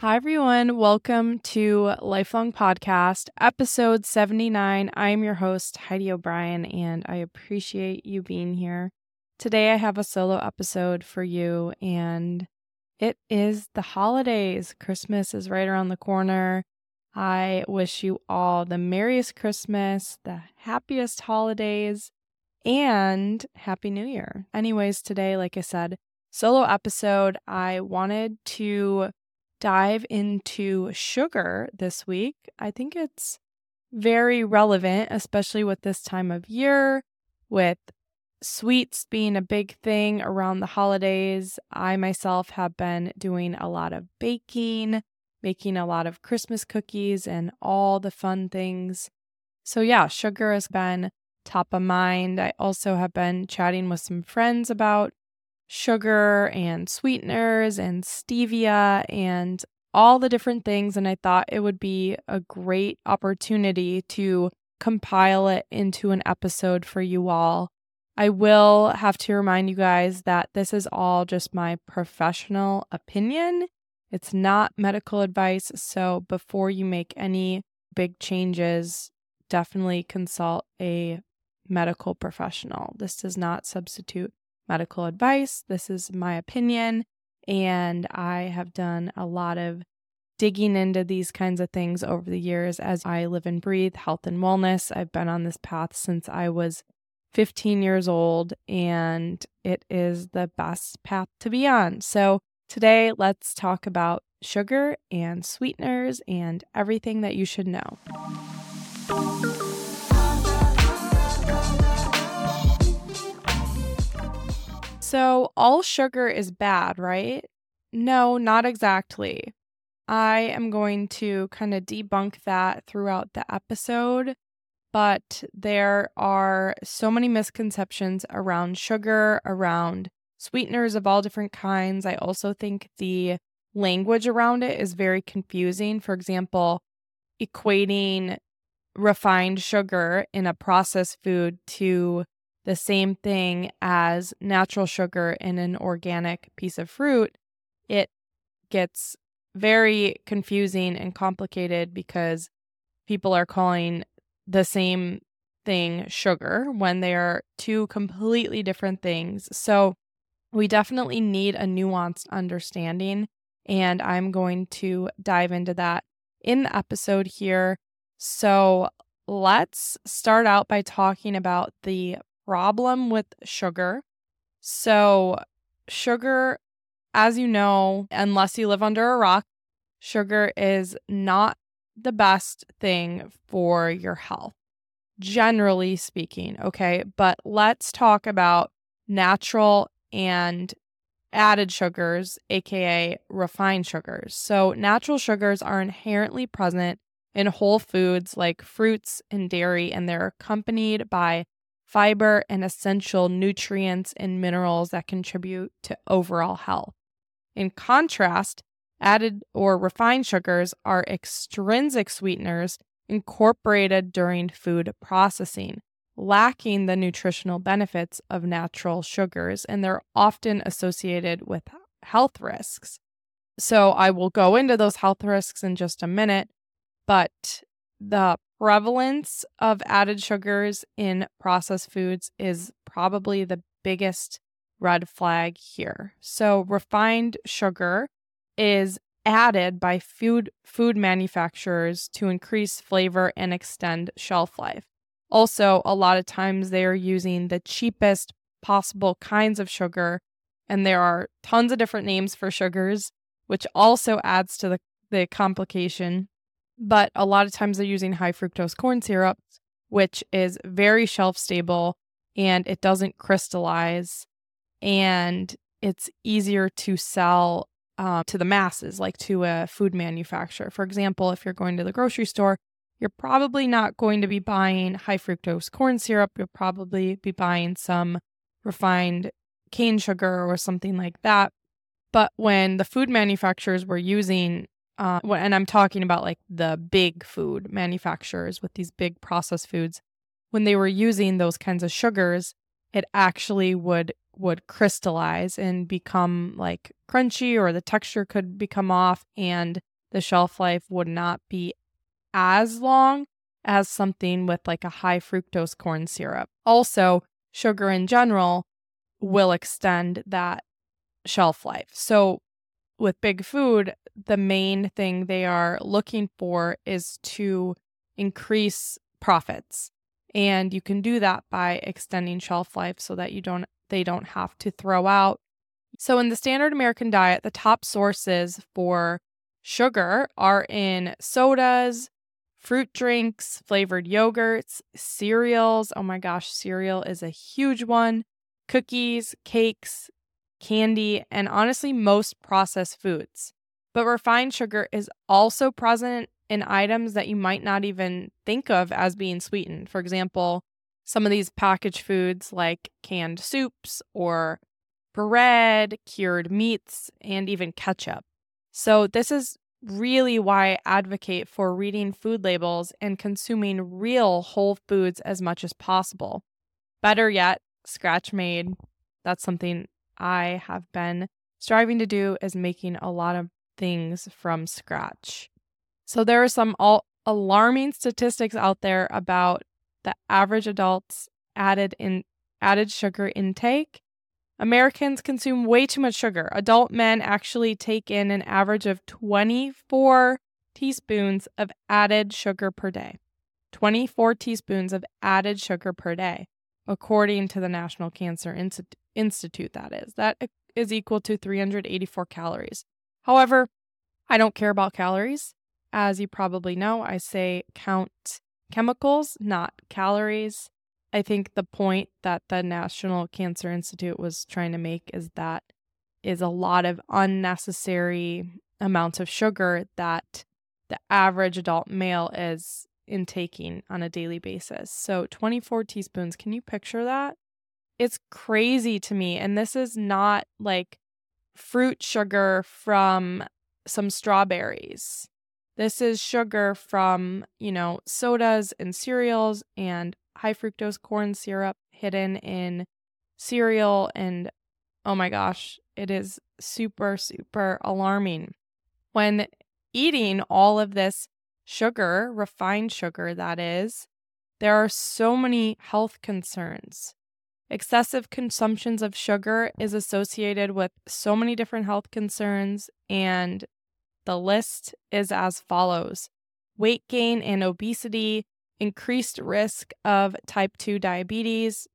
Hi, everyone. Welcome to Lifelong Podcast, episode 79. I am your host, Heidi O'Brien, and I appreciate you being here. Today, I have a solo episode for you, and it is the holidays. Christmas is right around the corner. I wish you all the merriest Christmas, the happiest holidays, and Happy New Year. Anyways, today, like I said, solo episode, I wanted to dive into sugar this week. I think it's very relevant, especially with this time of year, with sweets being a big thing around the holidays. I myself have been doing a lot of baking, making a lot of Christmas cookies, and all the fun things. So, yeah, sugar has been top of mind. I also have been chatting with some friends about sugar and sweeteners and stevia and all the different things. And I thought it would be a great opportunity to compile it into an episode for you all. I will have to remind you guys that this is all just my professional opinion. It's not medical advice. So before you make any big changes, definitely consult a medical professional. This does not substitute medical advice. This is my opinion. And I have done a lot of digging into these kinds of things over the years as I live and breathe health and wellness. I've been on this path since I was 15 years old, and it is the best path to be on. So, today, let's talk about sugar and sweeteners and everything that you should know. So, all sugar is bad, right? No, not exactly. I am going to kind of debunk that throughout the episode, but there are so many misconceptions around sugar, around sweeteners of all different kinds. I also think the language around it is very confusing. For example, equating refined sugar in a processed food to the same thing as natural sugar in an organic piece of fruit, it gets very confusing and complicated because people are calling the same thing sugar when they are two completely different things. So, we definitely need a nuanced understanding. And I'm going to dive into that in the episode here. So, let's start out by talking about the problem with sugar. So, sugar, as you know, unless you live under a rock, sugar is not the best thing for your health, generally speaking. Okay. But let's talk about natural and added sugars, aka refined sugars. So, natural sugars are inherently present in whole foods like fruits and dairy, and they're accompanied by fiber, and essential nutrients and minerals that contribute to overall health. In contrast, added or refined sugars are extrinsic sweeteners incorporated during food processing, lacking the nutritional benefits of natural sugars, and they're often associated with health risks. So, I will go into those health risks in just a minute, but the prevalence of added sugars in processed foods is probably the biggest red flag here. So refined sugar is added by food food manufacturers to increase flavor and extend shelf life. Also, a lot of times they are using the cheapest possible kinds of sugar and there are tons of different names for sugars, which also adds to the, the complication but a lot of times they're using high fructose corn syrup, which is very shelf stable and it doesn't crystallize and it's easier to sell uh, to the masses, like to a food manufacturer. For example, if you're going to the grocery store, you're probably not going to be buying high fructose corn syrup. You'll probably be buying some refined cane sugar or something like that. But when the food manufacturers were using uh, and I'm talking about like the big food manufacturers with these big processed foods, when they were using those kinds of sugars, it actually would would crystallize and become like crunchy or the texture could become off and the shelf life would not be as long as something with like a high fructose corn syrup. Also, sugar in general will extend that shelf life. So, with big food, the main thing they are looking for is to increase profits. And you can do that by extending shelf life so that you don't they don't have to throw out. So in the standard American diet, the top sources for sugar are in sodas, fruit drinks, flavored yogurts, cereals. Oh my gosh, cereal is a huge one. Cookies, cakes, candy, and honestly, most processed foods. But refined sugar is also present in items that you might not even think of as being sweetened. For example, some of these packaged foods like canned soups or bread, cured meats, and even ketchup. So, this is really why I advocate for reading food labels and consuming real whole foods as much as possible. Better yet, scratch made. That's something I have been striving to do is making a lot of things from scratch. So there are some all alarming statistics out there about the average adult's added in added sugar intake Americans consume way too much sugar. Adult men actually take in an average of 24 teaspoons of added sugar per day. 24 teaspoons of added sugar per day, according to the National Cancer Institute, that is. That is equal to 384 calories. However, I don't care about calories. As you probably know, I say count chemicals, not calories. I think the point that the National Cancer Institute was trying to make is that is a lot of unnecessary amounts of sugar that the average adult male is intaking on a daily basis. So 24 teaspoons, can you picture that? It's crazy to me. And this is not like fruit sugar from some strawberries. This is sugar from, you know, sodas and cereals and high fructose corn syrup hidden in cereal. And oh my gosh, it is super, super alarming. When eating all of this sugar, refined sugar, that is, there are so many health concerns. Excessive consumptions of sugar is associated with so many different health concerns, and the list is as follows. Weight gain and obesity, increased risk of type 2 diabetes,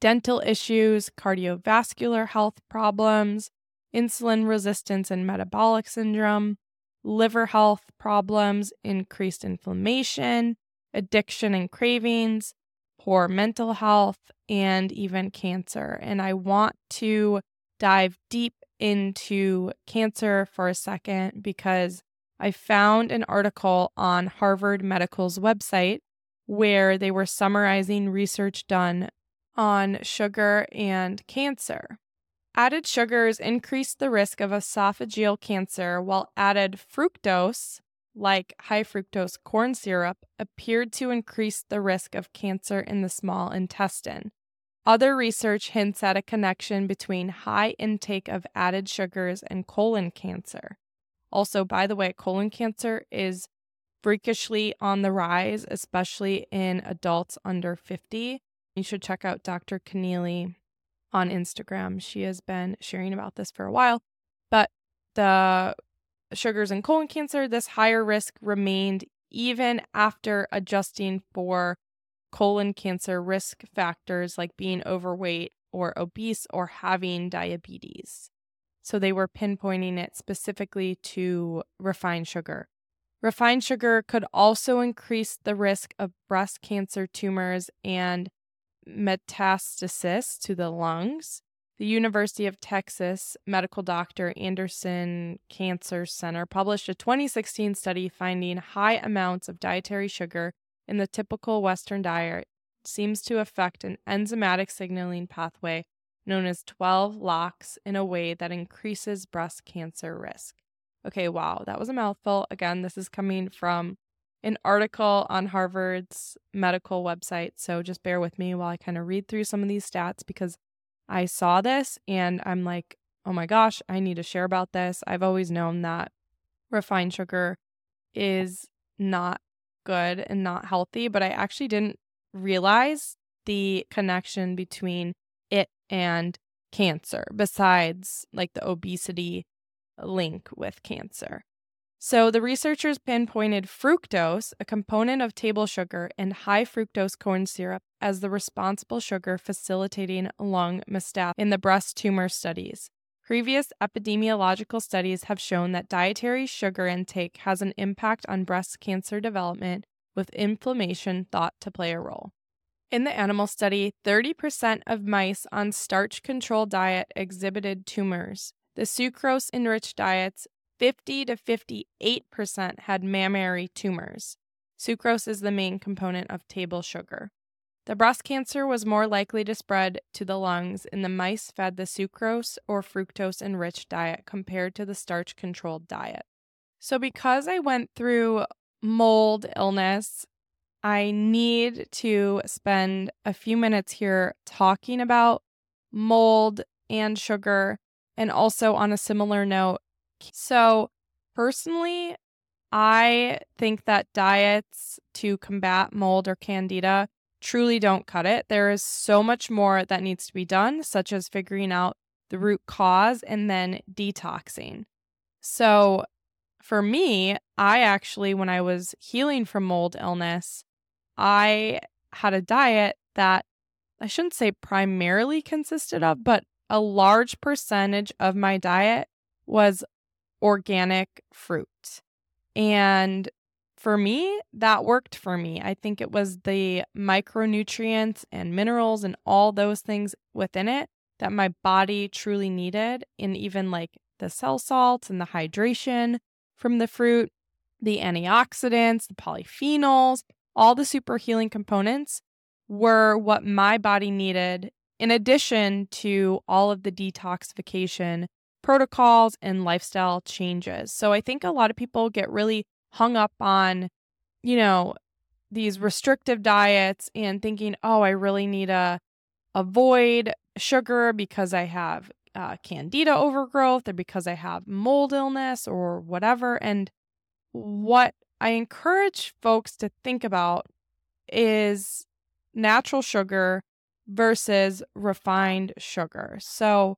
dental issues, cardiovascular health problems, insulin resistance and metabolic syndrome, liver health problems, increased inflammation, addiction and cravings, poor mental health, and even cancer. And I want to dive deep into cancer for a second because I found an article on Harvard Medical's website where they were summarizing research done on sugar and cancer. Added sugars increase the risk of esophageal cancer, while added fructose, like high fructose corn syrup, appeared to increase the risk of cancer in the small intestine. Other research hints at a connection between high intake of added sugars and colon cancer. Also, by the way, colon cancer is freakishly on the rise, especially in adults under 50. You should check out Dr. Keneally on Instagram. She has been sharing about this for a while. But the sugars and colon cancer, this higher risk remained even after adjusting for colon cancer risk factors like being overweight or obese or having diabetes. So they were pinpointing it specifically to refined sugar. Refined sugar could also increase the risk of breast cancer tumors and metastasis to the lungs. The University of Texas medical doctor Anderson Cancer Center published a 2016 study finding high amounts of dietary sugar in the typical Western diet seems to affect an enzymatic signaling pathway known as 12 LOX in a way that increases breast cancer risk. Okay, wow, that was a mouthful. Again, this is coming from an article on Harvard's medical website. So just bear with me while I kind of read through some of these stats because I saw this and I'm like, oh my gosh, I need to share about this. I've always known that refined sugar is not good and not healthy, but I actually didn't realize the connection between it and cancer, besides like the obesity link with cancer. So the researchers pinpointed fructose, a component of table sugar, and high fructose corn syrup as the responsible sugar facilitating lung metastasis in the breast tumor studies. Previous epidemiological studies have shown that dietary sugar intake has an impact on breast cancer development, with inflammation thought to play a role. In the animal study, 30% of mice on starch controlled diet exhibited tumors. The sucrose enriched diets 50 to 58% had mammary tumors. Sucrose is the main component of table sugar. The breast cancer was more likely to spread to the lungs in the mice fed the sucrose or fructose enriched diet compared to the starch controlled diet. So, because I went through mold illness, I need to spend a few minutes here talking about mold and sugar, and also on a similar note, so, personally, I think that diets to combat mold or candida truly don't cut it. There is so much more that needs to be done, such as figuring out the root cause and then detoxing. So, for me, I actually, when I was healing from mold illness, I had a diet that I shouldn't say primarily consisted of, but a large percentage of my diet was organic fruit. And for me, that worked for me. I think it was the micronutrients and minerals and all those things within it that my body truly needed, and even like the cell salts and the hydration from the fruit, the antioxidants, the polyphenols, all the super healing components were what my body needed, in addition to all of the detoxification protocols and lifestyle changes. So I think a lot of people get really hung up on, you know, these restrictive diets and thinking, oh, I really need to avoid sugar because I have uh, candida overgrowth or because I have mold illness or whatever. And what I encourage folks to think about is natural sugar versus refined sugar. So,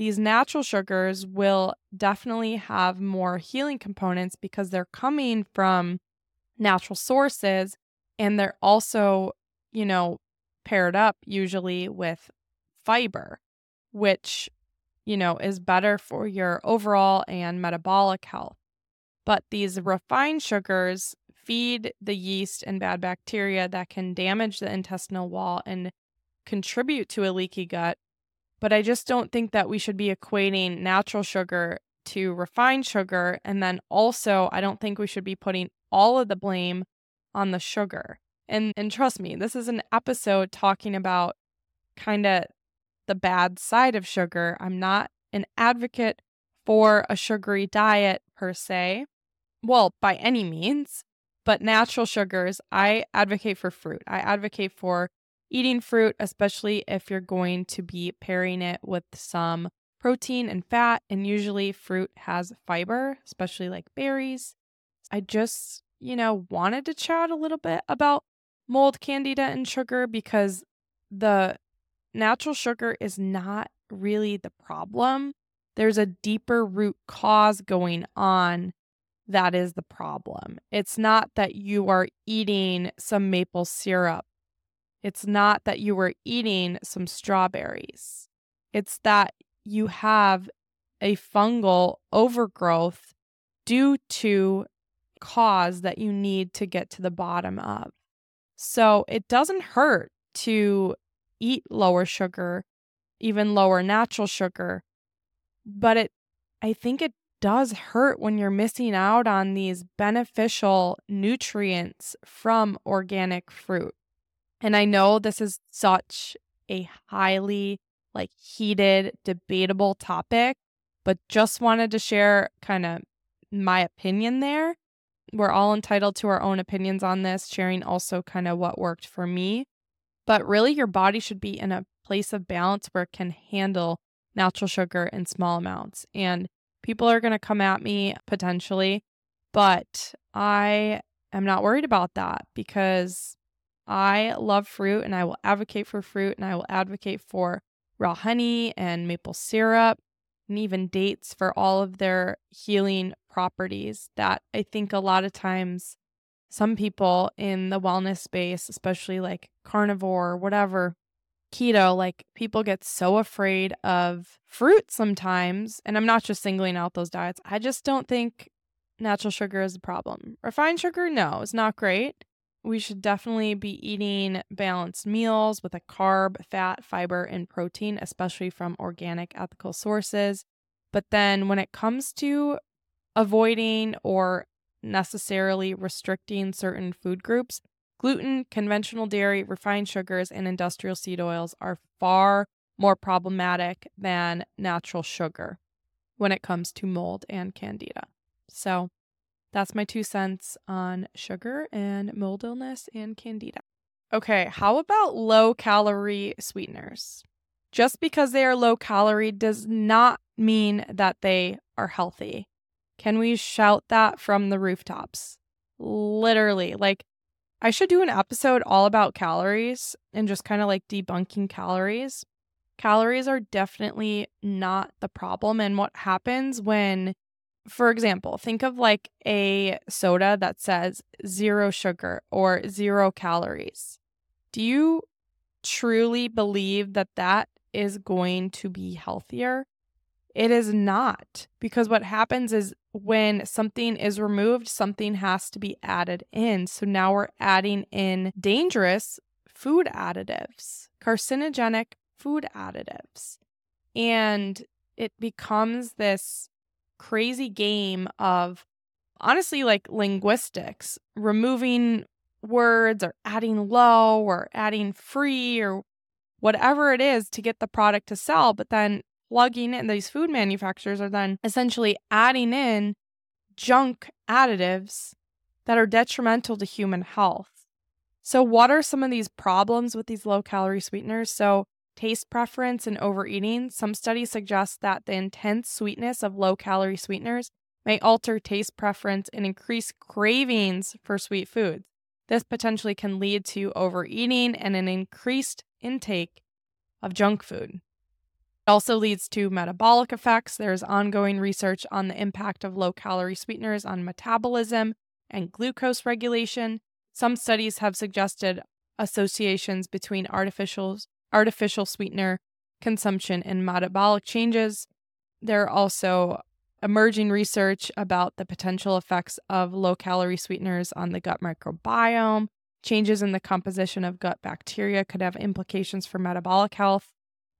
these natural sugars will definitely have more healing components because they're coming from natural sources and they're also, you know, paired up usually with fiber, which, you know, is better for your overall and metabolic health. But these refined sugars feed the yeast and bad bacteria that can damage the intestinal wall and contribute to a leaky gut but I just don't think that we should be equating natural sugar to refined sugar. And then also, I don't think we should be putting all of the blame on the sugar. And, and trust me, this is an episode talking about kind of the bad side of sugar. I'm not an advocate for a sugary diet per se. Well, by any means, but natural sugars, I advocate for fruit. I advocate for eating fruit, especially if you're going to be pairing it with some protein and fat. And usually, fruit has fiber, especially like berries. I just, you know, wanted to chat a little bit about mold, candida, and sugar because the natural sugar is not really the problem. There's a deeper root cause going on that is the problem. It's not that you are eating some maple syrup it's not that you were eating some strawberries. It's that you have a fungal overgrowth due to cause that you need to get to the bottom of. So it doesn't hurt to eat lower sugar, even lower natural sugar, but it I think it does hurt when you're missing out on these beneficial nutrients from organic fruit. And I know this is such a highly like heated, debatable topic, but just wanted to share kind of my opinion there. We're all entitled to our own opinions on this, sharing also kind of what worked for me. But really, your body should be in a place of balance where it can handle natural sugar in small amounts. And people are going to come at me potentially But I am not worried about that because I love fruit and I will advocate for fruit and I will advocate for raw honey and maple syrup and even dates for all of their healing properties that I think a lot of times some people in the wellness space, especially like carnivore or whatever, keto, like people get so afraid of fruit sometimes. And I'm not just singling out those diets. I just don't think natural sugar is a problem. Refined sugar, no, it's not great. We should definitely be eating balanced meals with a carb, fat, fiber, and protein, especially from organic, ethical sources. But then when it comes to avoiding or necessarily restricting certain food groups, gluten, conventional dairy, refined sugars, and industrial seed oils are far more problematic than natural sugar when it comes to mold and candida. So that's my two cents on sugar and mold illness and candida. Okay, how about low calorie sweeteners? Just because they are low calorie does not mean that they are healthy. Can we shout that from the rooftops? Literally, like, I should do an episode all about calories and just kind of like debunking calories. Calories are definitely not the problem. And what happens when, for example, think of like a soda that says zero sugar or zero calories. Do you truly believe that that is going to be healthier? It is not because what happens is when something is removed, something has to be added in. So now we're adding in dangerous food additives, carcinogenic food additives. And it becomes this crazy game of honestly like linguistics, removing words or adding low or adding free or whatever it is to get the product to sell. But then plugging in, these food manufacturers are then essentially adding in junk additives that are detrimental to human health. So, what are some of these problems with these low calorie sweeteners? So, taste preference and overeating. Some studies suggest that the intense sweetness of low calorie sweeteners may alter taste preference and increase cravings for sweet foods. This potentially can lead to overeating and an increased intake of junk food It also leads to metabolic effects. There's ongoing research on the impact of low calorie sweeteners on metabolism and glucose regulation. Some studies have suggested associations between artificial, artificial sweetener consumption and metabolic changes. There are also emerging research about the potential effects of low calorie sweeteners on the gut microbiome. Changes in the composition of gut bacteria could have implications for metabolic health.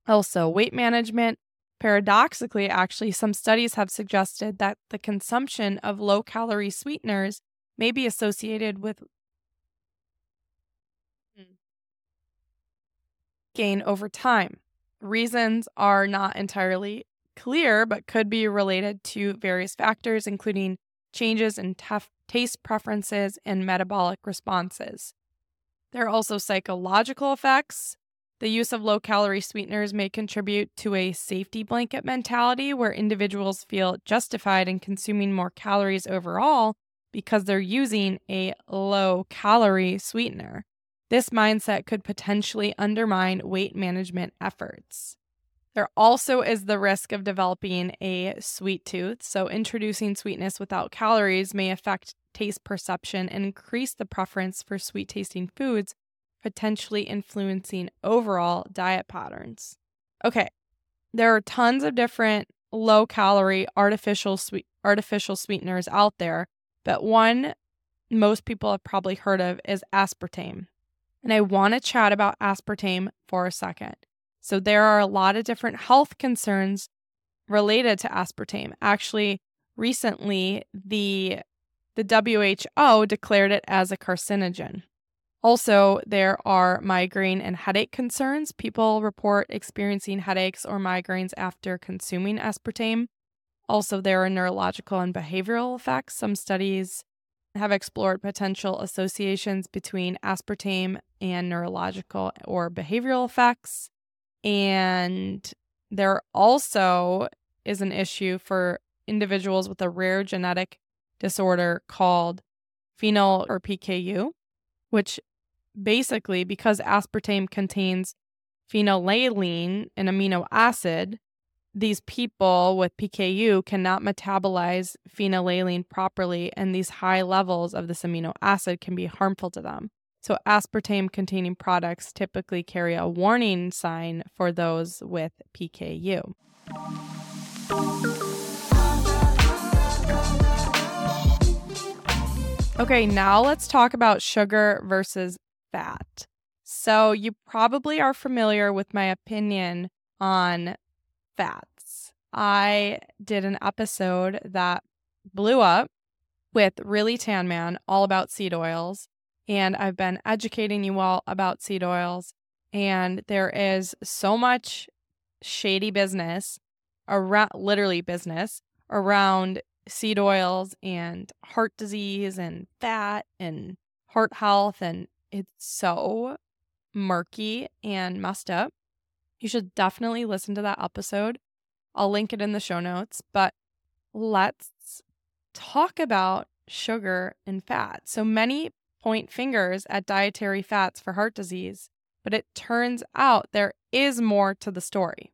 Also, weight management. Paradoxically, actually, some studies have suggested that the consumption of low calorie sweeteners may be associated with gain over time. Reasons are not entirely clear, but could be related to various factors, including changes in tef- taste preferences and metabolic responses. There are also psychological effects. The use of low calorie sweeteners may contribute to a safety blanket mentality where individuals feel justified in consuming more calories overall because they're using a low calorie sweetener. This mindset could potentially undermine weight management efforts. There also is the risk of developing a sweet tooth, so introducing sweetness without calories may affect taste perception and increase the preference for sweet tasting foods potentially influencing overall diet patterns. Okay, there are tons of different low calorie artificial sweet artificial sweeteners out there, but one most people have probably heard of is aspartame. And I want to chat about aspartame for a second. So there are a lot of different health concerns related to aspartame. Actually, recently the the WHO declared it as a carcinogen. Also, there are migraine and headache concerns. People report experiencing headaches or migraines after consuming aspartame. Also, there are neurological and behavioral effects. Some studies have explored potential associations between aspartame and neurological or behavioral effects. And there also is an issue for individuals with a rare genetic disorder called phenyl or PKU, which basically, because aspartame contains phenylalanine, an amino acid, these people with PKU cannot metabolize phenylalanine properly, and these high levels of this amino acid can be harmful to them. So, aspartame containing products typically carry a warning sign for those with PKU. Okay, now let's talk about sugar versus fat. So, you probably are familiar with my opinion on fats. I did an episode that blew up with Really Tan Man all about seed oils and I've been educating you all about seed oils. And there is so much shady business around, literally business around seed oils and heart disease and fat and heart health. And it's so murky and messed up. You should definitely listen to that episode. I'll link it in the show notes. But let's talk about sugar and fat. So many point fingers at dietary fats for heart disease, but it turns out there is more to the story.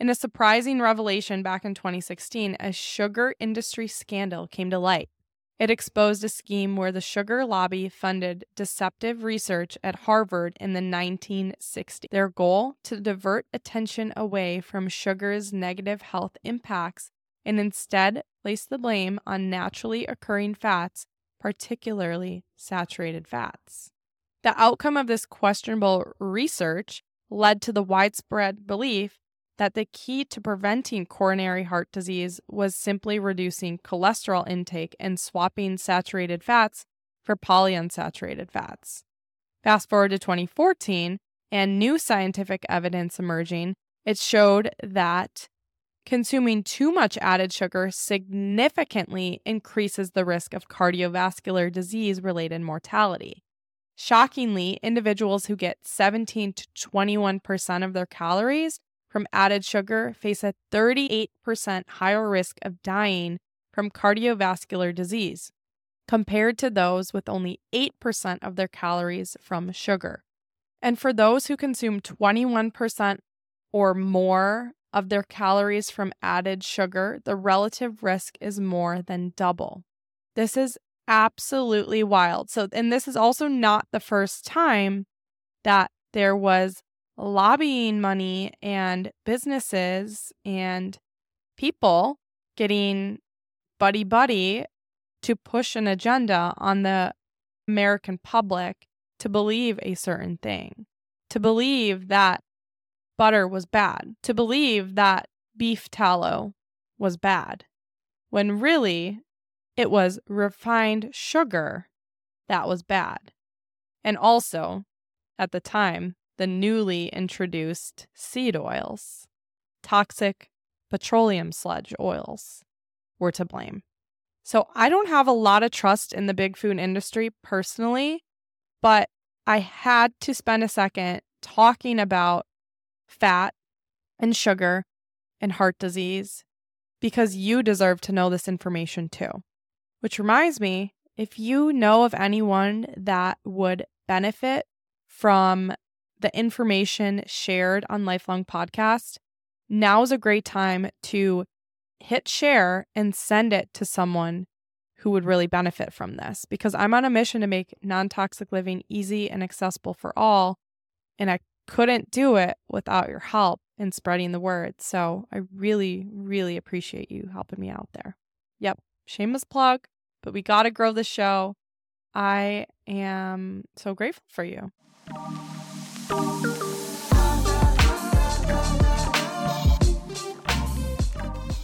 In a surprising revelation back in 2016, a sugar industry scandal came to light. It exposed a scheme where the sugar lobby funded deceptive research at Harvard in the 1960s. Their goal to divert attention away from sugar's negative health impacts and instead place the blame on naturally occurring fats particularly saturated fats. The outcome of this questionable research led to the widespread belief that the key to preventing coronary heart disease was simply reducing cholesterol intake and swapping saturated fats for polyunsaturated fats. Fast forward to 2014, and new scientific evidence emerging, it showed that Consuming too much added sugar significantly increases the risk of cardiovascular disease related mortality. Shockingly, individuals who get 17 to 21% of their calories from added sugar face a 38% higher risk of dying from cardiovascular disease compared to those with only 8% of their calories from sugar. And for those who consume 21% or more of their calories from added sugar, the relative risk is more than double. This is absolutely wild. So, and this is also not the first time that there was lobbying money and businesses and people getting buddy buddy to push an agenda on the American public to believe a certain thing, to believe that butter was bad, to believe that beef tallow was bad, when really it was refined sugar that was bad. And also, at the time, the newly introduced seed oils, toxic petroleum sludge oils, were to blame. So I don't have a lot of trust in the big food industry personally, but I had to spend a second talking about fat and sugar and heart disease because you deserve to know this information too. Which reminds me if you know of anyone that would benefit from the information shared on Lifelong Podcast, now is a great time to hit share and send it to someone who would really benefit from this because I'm on a mission to make non toxic living easy and accessible for all. And I couldn't do it without your help in spreading the word. So I really, really appreciate you helping me out there. Yep, shameless plug, but we got to grow the show. I am so grateful for you.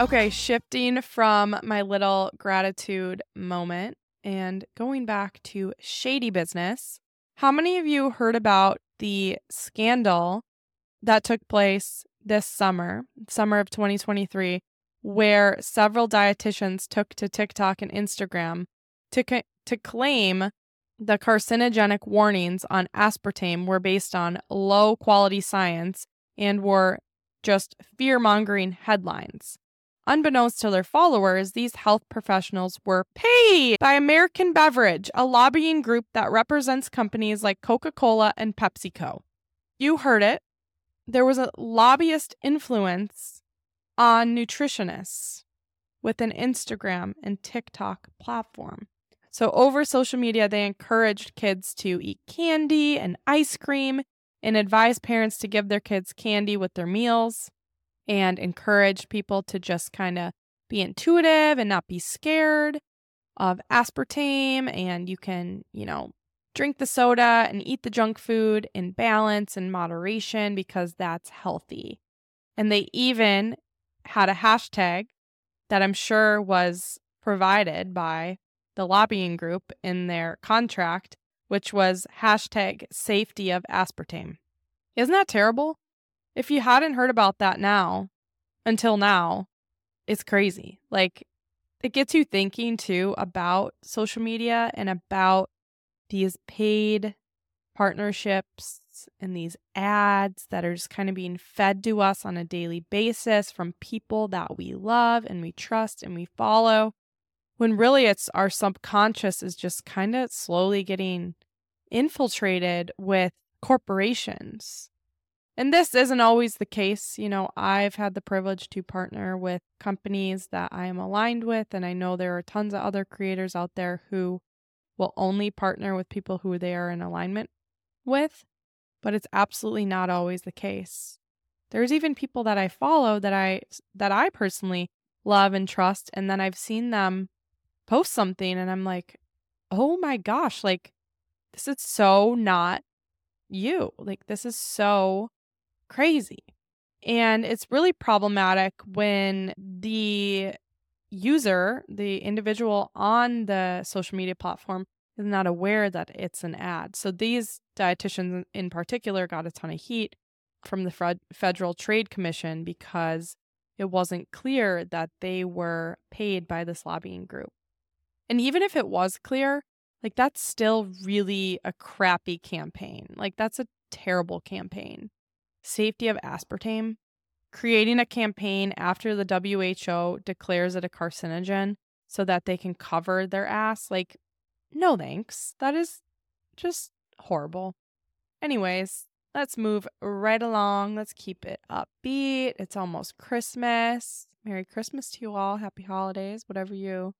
Okay, shifting from my little gratitude moment and going back to shady business. How many of you heard about the scandal that took place this summer, summer of 2023, where several dietitians took to TikTok and Instagram to, co- to claim the carcinogenic warnings on aspartame were based on low quality science and were just fear mongering headlines. Unbeknownst to their followers, these health professionals were paid by American Beverage, a lobbying group that represents companies like Coca Cola and PepsiCo. You heard it. There was a lobbyist influence on nutritionists with an Instagram and TikTok platform. So, over social media, they encouraged kids to eat candy and ice cream and advised parents to give their kids candy with their meals and encouraged people to just kind of be intuitive and not be scared of aspartame. And you can, you know, drink the soda and eat the junk food in balance and moderation because that's healthy. And they even had a hashtag that I'm sure was provided by the lobbying group in their contract, which was hashtag safety of aspartame. Isn't that terrible? If you hadn't heard about that now, until now, it's crazy. Like, it gets you thinking too about social media and about these paid partnerships and these ads that are just kind of being fed to us on a daily basis from people that we love and we trust and we follow. When really it's our subconscious is just kind of slowly getting infiltrated with corporations. And this isn't always the case. You know, I've had the privilege to partner with companies that I am aligned with, and I know there are tons of other creators out there who will only partner with people who they are in alignment with but it's absolutely not always the case. There's even people that I follow that I that I personally love and trust and then I've seen them post something and I'm like, "Oh my gosh, like this is so not you. Like this is so crazy." And it's really problematic when the user, the individual on the social media platform is not aware that it's an ad. So these dietitians in particular got a ton of heat from the Federal Trade Commission because it wasn't clear that they were paid by this lobbying group. And even if it was clear, like that's still really a crappy campaign. Like that's a terrible campaign. Safety of aspartame, creating a campaign after the WHO declares it a carcinogen so that they can cover their ass. Like no thanks. That is just horrible. Anyways, let's move right along. Let's keep it upbeat. It's almost Christmas. Merry Christmas to you all. Happy holidays, whatever you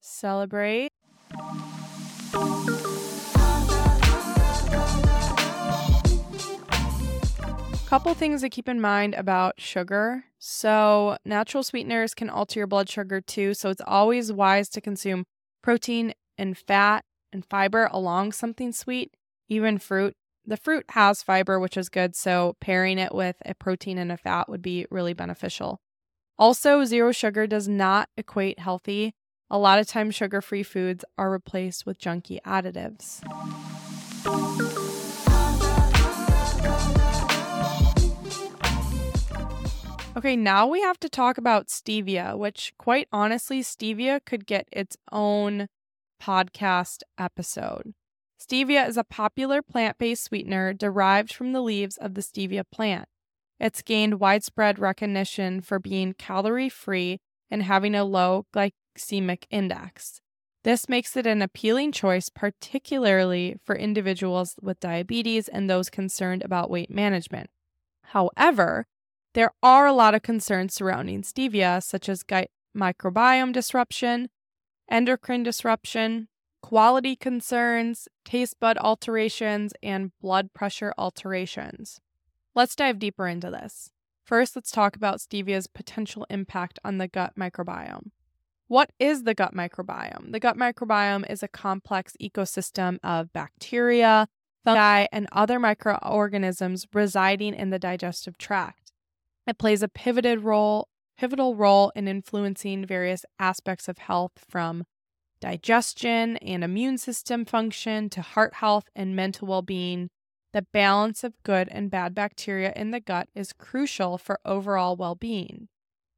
celebrate. Couple things to keep in mind about sugar. So, natural sweeteners can alter your blood sugar too, so it's always wise to consume protein and fat and fiber along something sweet, even fruit. The fruit has fiber, which is good, so pairing it with a protein and a fat would be really beneficial. Also, zero sugar does not equate healthy. A lot of times, sugar free foods are replaced with junky additives. Okay, now we have to talk about stevia, which, quite honestly, stevia could get its own podcast episode. Stevia is a popular plant based sweetener derived from the leaves of the stevia plant. It's gained widespread recognition for being calorie free and having a low glycemic index. This makes it an appealing choice, particularly for individuals with diabetes and those concerned about weight management. However, there are a lot of concerns surrounding stevia, such as gut microbiome disruption, endocrine disruption, quality concerns, taste bud alterations, and blood pressure alterations. Let's dive deeper into this. First, let's talk about stevia's potential impact on the gut microbiome. What is the gut microbiome? The gut microbiome is a complex ecosystem of bacteria, fungi, and other microorganisms residing in the digestive tract. It plays a pivoted role pivotal role in influencing various aspects of health from digestion and immune system function to heart health and mental well being. The balance of good and bad bacteria in the gut is crucial for overall well being.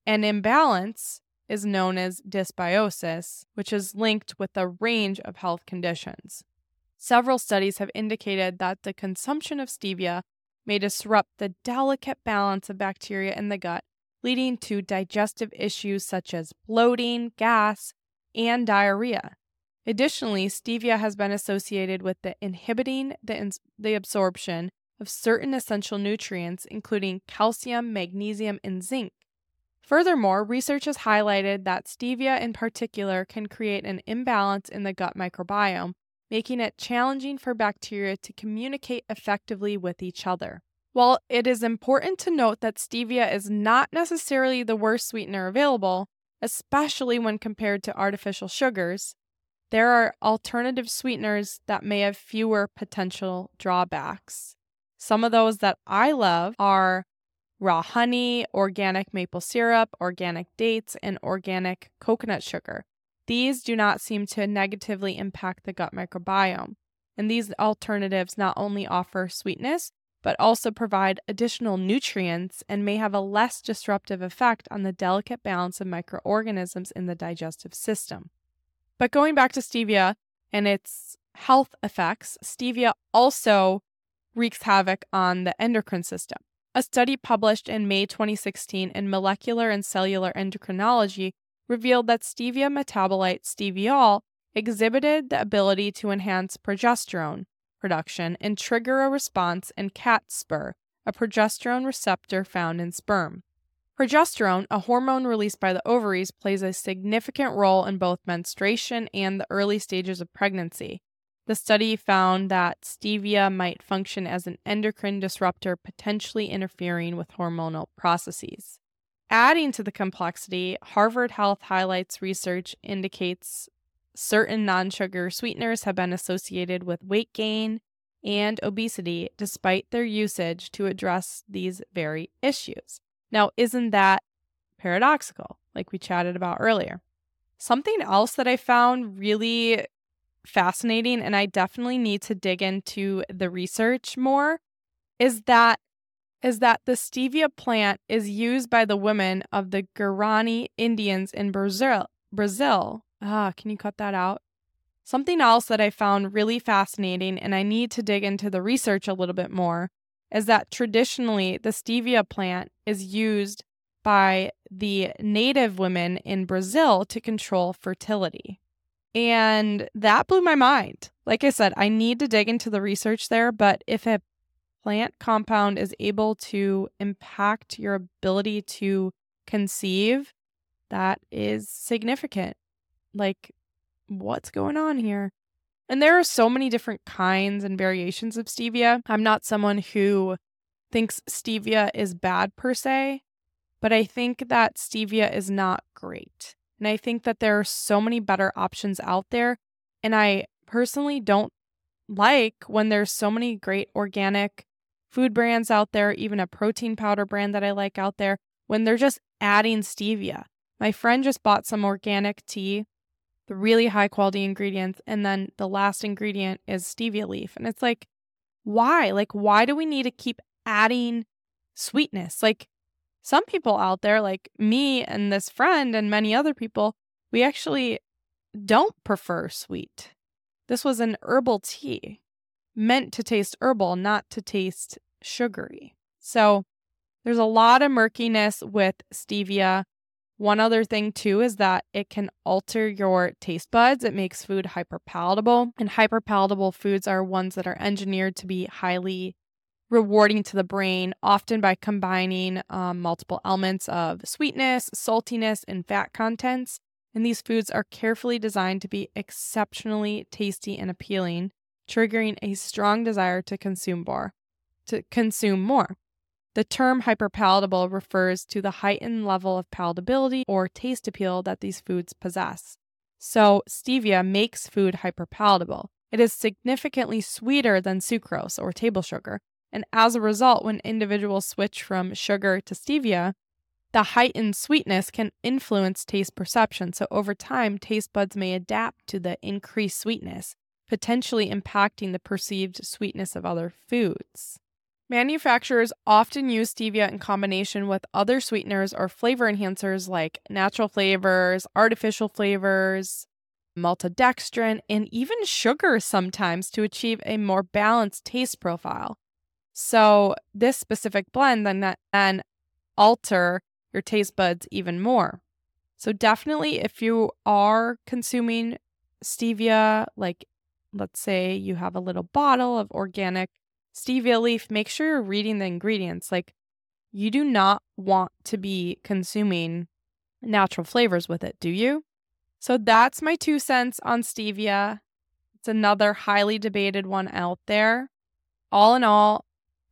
An imbalance is known as dysbiosis, which is linked with a range of health conditions. Several studies have indicated that the consumption of stevia may disrupt the delicate balance of bacteria in the gut leading to digestive issues such as bloating, gas, and diarrhea. Additionally, stevia has been associated with the inhibiting the, ins- the absorption of certain essential nutrients, including calcium, magnesium, and zinc. Furthermore, research has highlighted that stevia in particular can create an imbalance in the gut microbiome, making it challenging for bacteria to communicate effectively with each other. While it is important to note that stevia is not necessarily the worst sweetener available, especially when compared to artificial sugars, there are alternative sweeteners that may have fewer potential drawbacks. Some of those that I love are raw honey, organic maple syrup, organic dates, and organic coconut sugar. These do not seem to negatively impact the gut microbiome. And these alternatives not only offer sweetness, but also provide additional nutrients and may have a less disruptive effect on the delicate balance of microorganisms in the digestive system. But going back to stevia and its health effects, stevia also wreaks havoc on the endocrine system. A study published in May 2016 in Molecular and Cellular Endocrinology revealed that stevia metabolite steviol exhibited the ability to enhance progesterone production and trigger a response in CatSper, a progesterone receptor found in sperm. Progesterone, a hormone released by the ovaries, plays a significant role in both menstruation and the early stages of pregnancy. The study found that stevia might function as an endocrine disruptor, potentially interfering with hormonal processes. Adding to the complexity, Harvard Health highlights research indicates certain non sugar sweeteners have been associated with weight gain and obesity despite their usage to address these very issues. Now, isn't that paradoxical, like we chatted about earlier? Something else that I found really fascinating, and I definitely need to dig into the research more, is that is that the stevia plant is used by the women of the Guarani Indians in Brazil. Brazil. Ah, can you cut that out? Something else that I found really fascinating, and I need to dig into the research a little bit more, is that traditionally the stevia plant is used by the native women in Brazil to control fertility. And that blew my mind. Like I said, I need to dig into the research there, but if a plant compound is able to impact your ability to conceive, that is significant. Like, what's going on here? And there are so many different kinds and variations of stevia. I'm not someone who thinks stevia is bad per se, but I think that stevia is not great. And I think that there are so many better options out there. And I personally don't like when there's so many great organic food brands out there, even a protein powder brand that I like out there, when they're just adding stevia. My friend just bought some organic tea, the really high quality ingredients, and then the last ingredient is stevia leaf. And it's like, why? Like, why do we need to keep adding sweetness? Like, some people out there, like me and this friend and many other people, we actually don't prefer sweet. This was an herbal tea meant to taste herbal, not to taste sugary. So there's a lot of murkiness with stevia. One other thing, too, is that it can alter your taste buds. It makes food hyperpalatable, and hyperpalatable foods are ones that are engineered to be highly rewarding to the brain, often by combining um, multiple elements of sweetness, saltiness, and fat contents. And these foods are carefully designed to be exceptionally tasty and appealing, triggering a strong desire to consume more. To consume more. The term hyperpalatable refers to the heightened level of palatability or taste appeal that these foods possess. So, stevia makes food hyperpalatable. It is significantly sweeter than sucrose or table sugar, and as a result, when individuals switch from sugar to stevia, the heightened sweetness can influence taste perception. So, over time, taste buds may adapt to the increased sweetness, potentially impacting the perceived sweetness of other foods. Manufacturers often use stevia in combination with other sweeteners or flavor enhancers like natural flavors, artificial flavors, maltodextrin, and even sugar sometimes to achieve a more balanced taste profile. So this specific blend then then alter your taste buds even more. So, definitely, if you are consuming stevia, like let's say you have a little bottle of organic stevia leaf, make sure you're reading the ingredients. Like, you do not want to be consuming natural flavors with it, do you? So, that's my two cents on stevia. It's another highly debated one out there. All in all,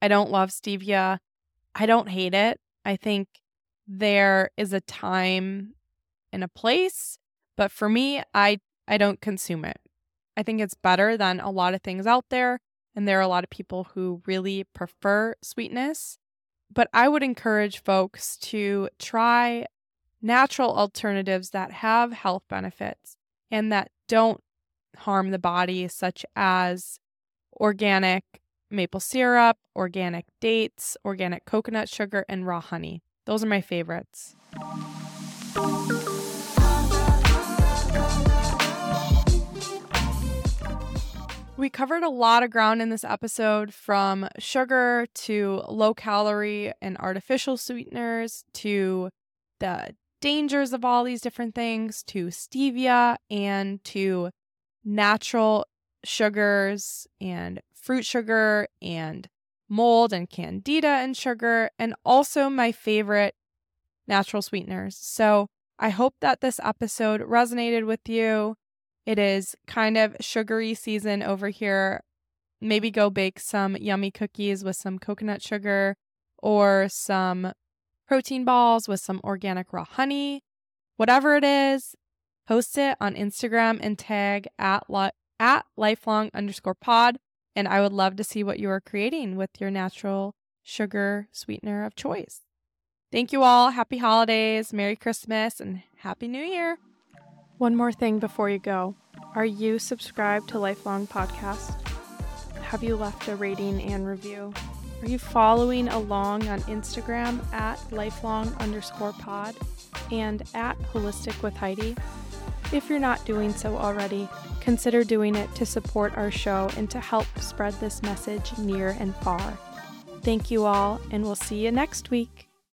I don't love stevia. I don't hate it. I think there is a time and a place, but for me, I I don't consume it. I think it's better than a lot of things out there, and there are a lot of people who really prefer sweetness. But I would encourage folks to try natural alternatives that have health benefits and that don't harm the body, such as organic maple syrup, organic dates, organic coconut sugar, and raw honey. Those are my favorites. We covered a lot of ground in this episode from sugar to low calorie and artificial sweeteners to the dangers of all these different things to stevia and to natural sugars and fruit sugar and mold and candida and sugar, and also my favorite natural sweeteners. So I hope that this episode resonated with you. It is kind of sugary season over here. Maybe go bake some yummy cookies with some coconut sugar or some protein balls with some organic raw honey. Whatever it is, post it on Instagram and tag at, at lifelong underscore pod. And I would love to see what you are creating with your natural sugar sweetener of choice. Thank you all. Happy holidays, Merry Christmas, and Happy New Year. One more thing before you go. Are you subscribed to Lifelong Podcast? Have you left a rating and review? Are you following along on Instagram at lifelong underscore pod and at holistic with Heidi? If you're not doing so already, consider doing it to support our show and to help spread this message near and far. Thank you all, and we'll see you next week.